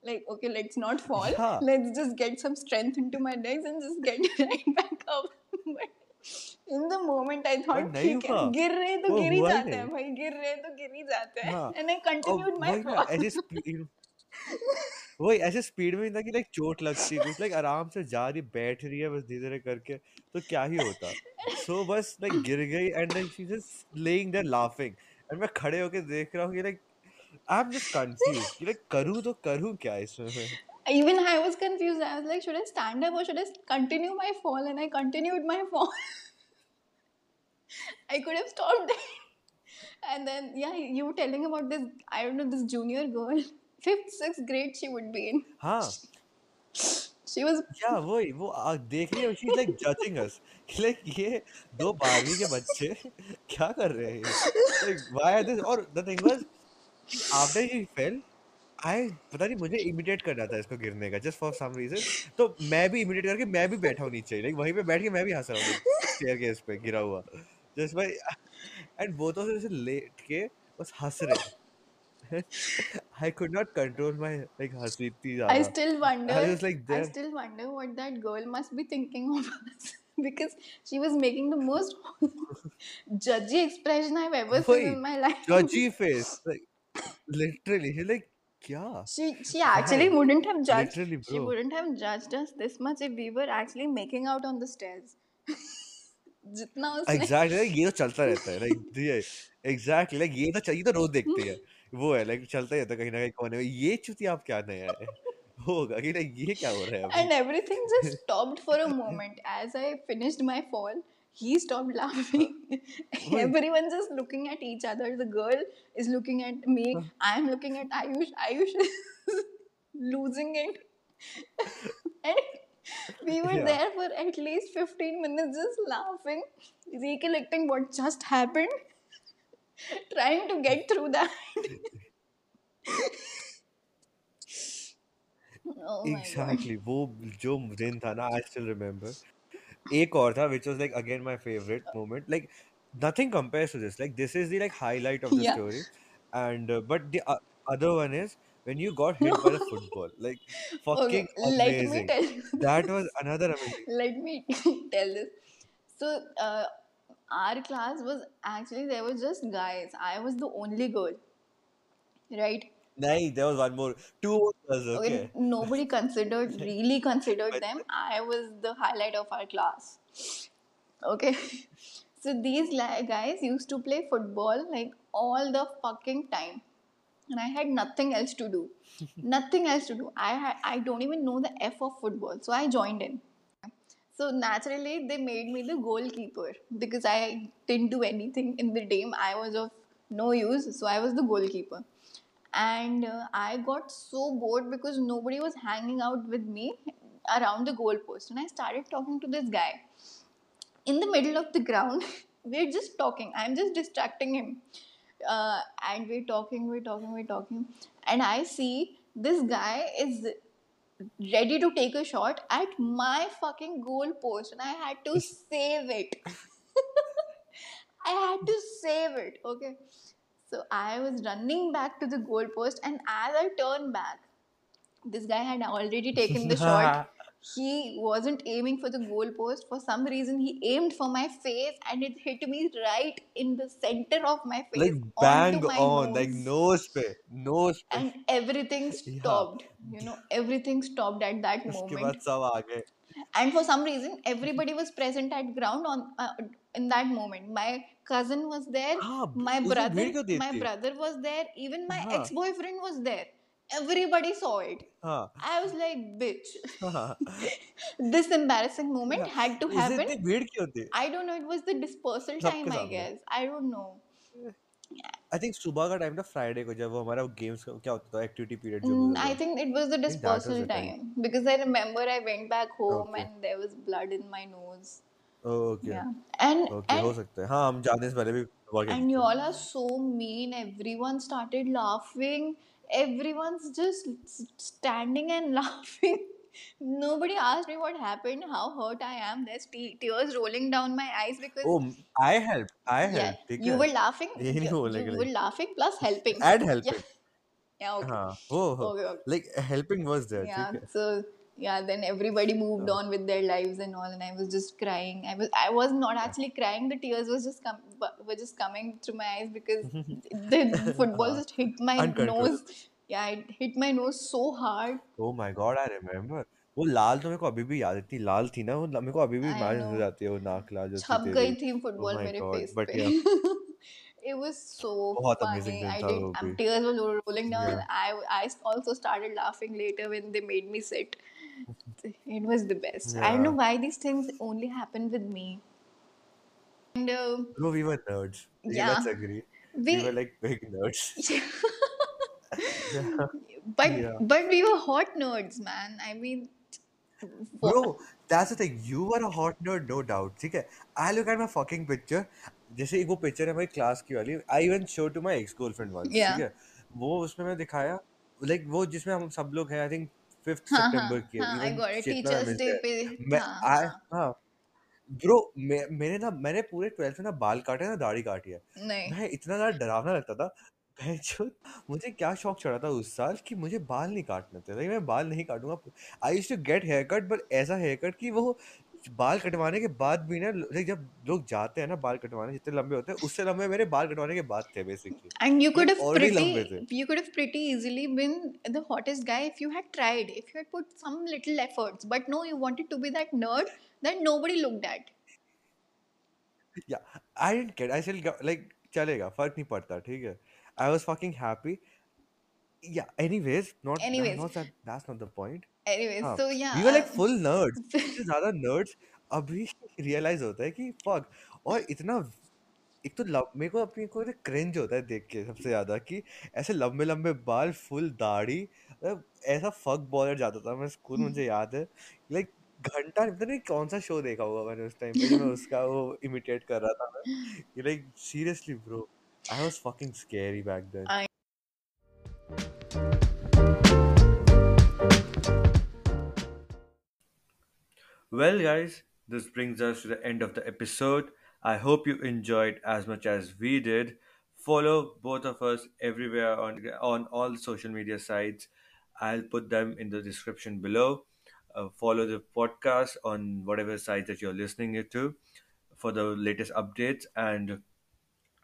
Like, okay, let's not fall. Yeah. Let's just get some strength into my legs and just get right back up. but in the moment I पर thought नहीं ठीक है गिर रहे तो गिर ही जाते हैं भाई गिर रहे तो गिर ही जाते हैं। हाँ। And I और continued my वही ना ऐसे स्पीड वही ऐसे स्पीड में था कि लाइक चोट लगती कुछ लाइक आराम से जा रही बैठ रही है बस धीरे धीरे करके तो क्या ही होता। सो so, बस लाइक गिर गई and like she just lying there laughing and मैं खड़े होके देख रहा हूँ कि like I am just confuse कि लाइक करूँ तो करूँ क्या इसमें? even I was confused I was like should I stand up or should I continue my fall and I continued my fall I could have stopped there and then yeah you were telling about this I don't know this junior girl fifth sixth grade she would be in हाँ she was या वही वो आ- देख रही है शी लाइक जजिंग अस कि लाइक ये दो बारहवीं के बच्चे क्या कर रहे हैं लाइक व्हाई आर दिस और the thing was after he fail आई पता नहीं मुझे इमिटेट करना था इसको गिरने का जस्ट फॉर सम रीजन तो मैं भी इमिटेट करके मैं भी बैठा हूँ नीचे लाइक वहीं पे बैठ के मैं भी हंस रहा हूँ स्टेयरकेस पे गिरा हुआ जस्ट भाई एंड वो तो ऐसे लेट के बस हंस रहे I could not control my like हँसी इतनी I ज़्यादा still I wonder was like I still wonder what that girl must be thinking of us because she was making the most judgy expression I've ever seen in my life. judgy face like literally he like क्या she she actually Why? wouldn't have judged Literally, bro. she wouldn't have judged us this much if we were actually making out on the stairs जितना उसने एग्जैक्टली लाइक ये तो चलता रहता है ये एग्जैक्टली लाइक ये तो ये तो रोज देखते हैं वो है लाइक चलता ही रहता है कहीं ना कहीं कोने में ये चुती आप क्या नया है होगा कि लाइक ये क्या हो रहा है and everything just stopped for a moment as I finished my fall. He stopped laughing. Everyone just looking at each other. The girl is looking at me. I'm looking at Ayush. Ayush is losing it. and we were Yeah. there for at least 15 minutes just laughing, recollecting what just happened, trying to get through that. oh my god. Exactly वो जो दिन था ना आई स्टिल रिमेम्बर एक और था which was like again my favorite moment like nothing compares to this like this is the like highlight of the Yeah. story and uh, but the uh, other one is when you got hit by the football like Okay, fucking let me amazing tell you. that was another amazing let me tell this. So, uh, our class was actually there were just guys. I was the only girl, right? Nahi there was one more two girls Okay, nobody considered really considered But- them. I was the highlight of our class. Okay, so these guys used to play football like all the fucking time, and I had nothing else to do. nothing else to do. I had I don't even know the f of football, so I joined in. So naturally, they made me the goalkeeper because I didn't do anything in the game. I was of no use, so I was the goalkeeper. And uh, I got so bored because nobody was hanging out with me around the goalpost. And I started talking to this guy in the middle of the ground. we're just talking. I'm just distracting him. Uh, and we're talking, we're talking, we're talking. And I see this guy is ready to take a shot at my fucking goal post and I had to save it. I had to save it. Okay. So I was running back to the goalpost, and as I turned back, this guy had already taken the shot. He wasn't aiming for the goalpost. For some reason, he aimed for my face, and it hit me right in the center of my face. Like bang on, nose. like nose. Pe nose. And everything stopped. Yeah. You know, everything stopped at that moment. And for some reason, everybody was present at ground on uh, in that moment. My cousin was there हाँ my brother my brother was there even my हाँ ex-boyfriend was there everybody saw it हाँ i was like bitch हाँ this embarrassing moment Yeah. had to इसे happen i don't know it was the dispersal सबके time i guess i don't know I think सुबह का टाइम था फ्राइडे को जब वो हमारा गेम्स क्या होता था एक्टिविटी पीरियड जो Mm, होता I था think it was the I think that was dispersal the time time because I remember I went back home okay and there was nose. Okay Yeah, and हो सकता है हाँ हम जाने से पहले भी and you all are so mean. Everyone started laughing. Everyone's just standing and laughing. Nobody asked me what happened, how hurt I am. There's te- tears rolling down my eyes because oh I help I yeah, you were laughing. You, you were laughing plus helping. And Yeah, helping yeah, okay, हाँ वो हो okay, okay. Helping was there ठीक yeah है so yeah then everybody moved हाँ on with their lives and all and i was just crying i was i was not actually crying the tears was just com- bu- were just coming through my eyes because the football हाँ just hit my uncontrol nose yeah it hit my nose so hard oh my god I remember वो लाल तो मेरे को अभी भी याद है इतनी लाल थी ना वो मेरे को अभी भी i इमेजिन हो know जाती है वो नाक लाल जो थी छप तेरी गई थी ओ फुटबॉल माय मेरे गॉड फेस बट पे या it was so बहुत funny अमेजिंग दिन i था did वो um, भी tears were ro- rolling down या and i i also started laughing later when they made me sit it was the best i don't know या why these things only happen with me and uh, Bro, we were nerds. Okay, yeah let's agree. We were we like big nerds. Yeah. but Yeah. but we were hot nerds man i mean what Bro, that's the thing. You were a hot nerd, no doubt. ठीक है? I look at my fucking picture. जैसे एक वो पिक्चर है हमारी क्लास की वाली I even show to my ex girlfriend once ठीक yeah है वो उसमें मैं दिखाया लाइक वो जिसमें हम सब लोग हैं आई थिंक फिफ्थ हाँ सितंबर हाँ की हाँ इट टीचर्स डे पे मैं हाँ आई हाँ हाँ ब्रो मैं मैंने ना मैंने पूरे ट्वेल्थ में ना बाल काटे ना दाढ़ी काटी है। मैं इतना ज़्यादा डरावना लगता था मुझे क्या शौक चढ़ा था उस साल कि मुझे बाल नहीं काटने थे। मैं बाल नहीं काटूँगा I used to get hair cut but ऐसा हेयर कट कि वो बाल कटवाने के बाद भी ना जब लोग जाते हैं ना बाल कटवाने जितने लंबे होते हैं उससे लंबे मेरे बाल कटवाने के बाद थे basically and you could have pretty you could have pretty easily been the hottest guy if you had tried if you had put some little efforts but no you wanted to be that nerd that nobody looked at yeah I didn't care I said like चलेगा फ़र्क नहीं पड़ता ठीक है। I was fucking happy yeah anyways not Anyways, not that's not the point anyways, हाँ so yeah. We were like uh, full nerds सबसे ज़्यादा नर्ड्स अभी रियलाइज़ होता है कि फक और इतना एक तो लव मेरे को अपनी को क्रिंज होता है देख के सबसे ज़्यादा कि ऐसे लंबे लंबे बाल फुल दाढ़ी मतलब ऐसा फक बॉलर जाता था। मैं स्कूल मुझे याद है लाइक घंटा पता नहीं कौन सा शो देखा होगा मैंने उस टाइम पे मैं उसका वो इमिटेट कर रहा था मैं। Like seriously bro I was fucking scary back then Well, guys, this brings us to the end of the episode. I hope you enjoyed as much as we did. Follow both of us everywhere on on all social media sites. I'll put them in the description below. Uh, follow the podcast on whatever site that you're listening it to for the latest updates. And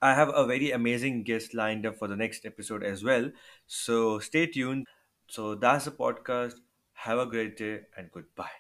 I have a very amazing guest lined up for the next episode as well. So stay tuned. So that's the podcast. Have a great day and goodbye.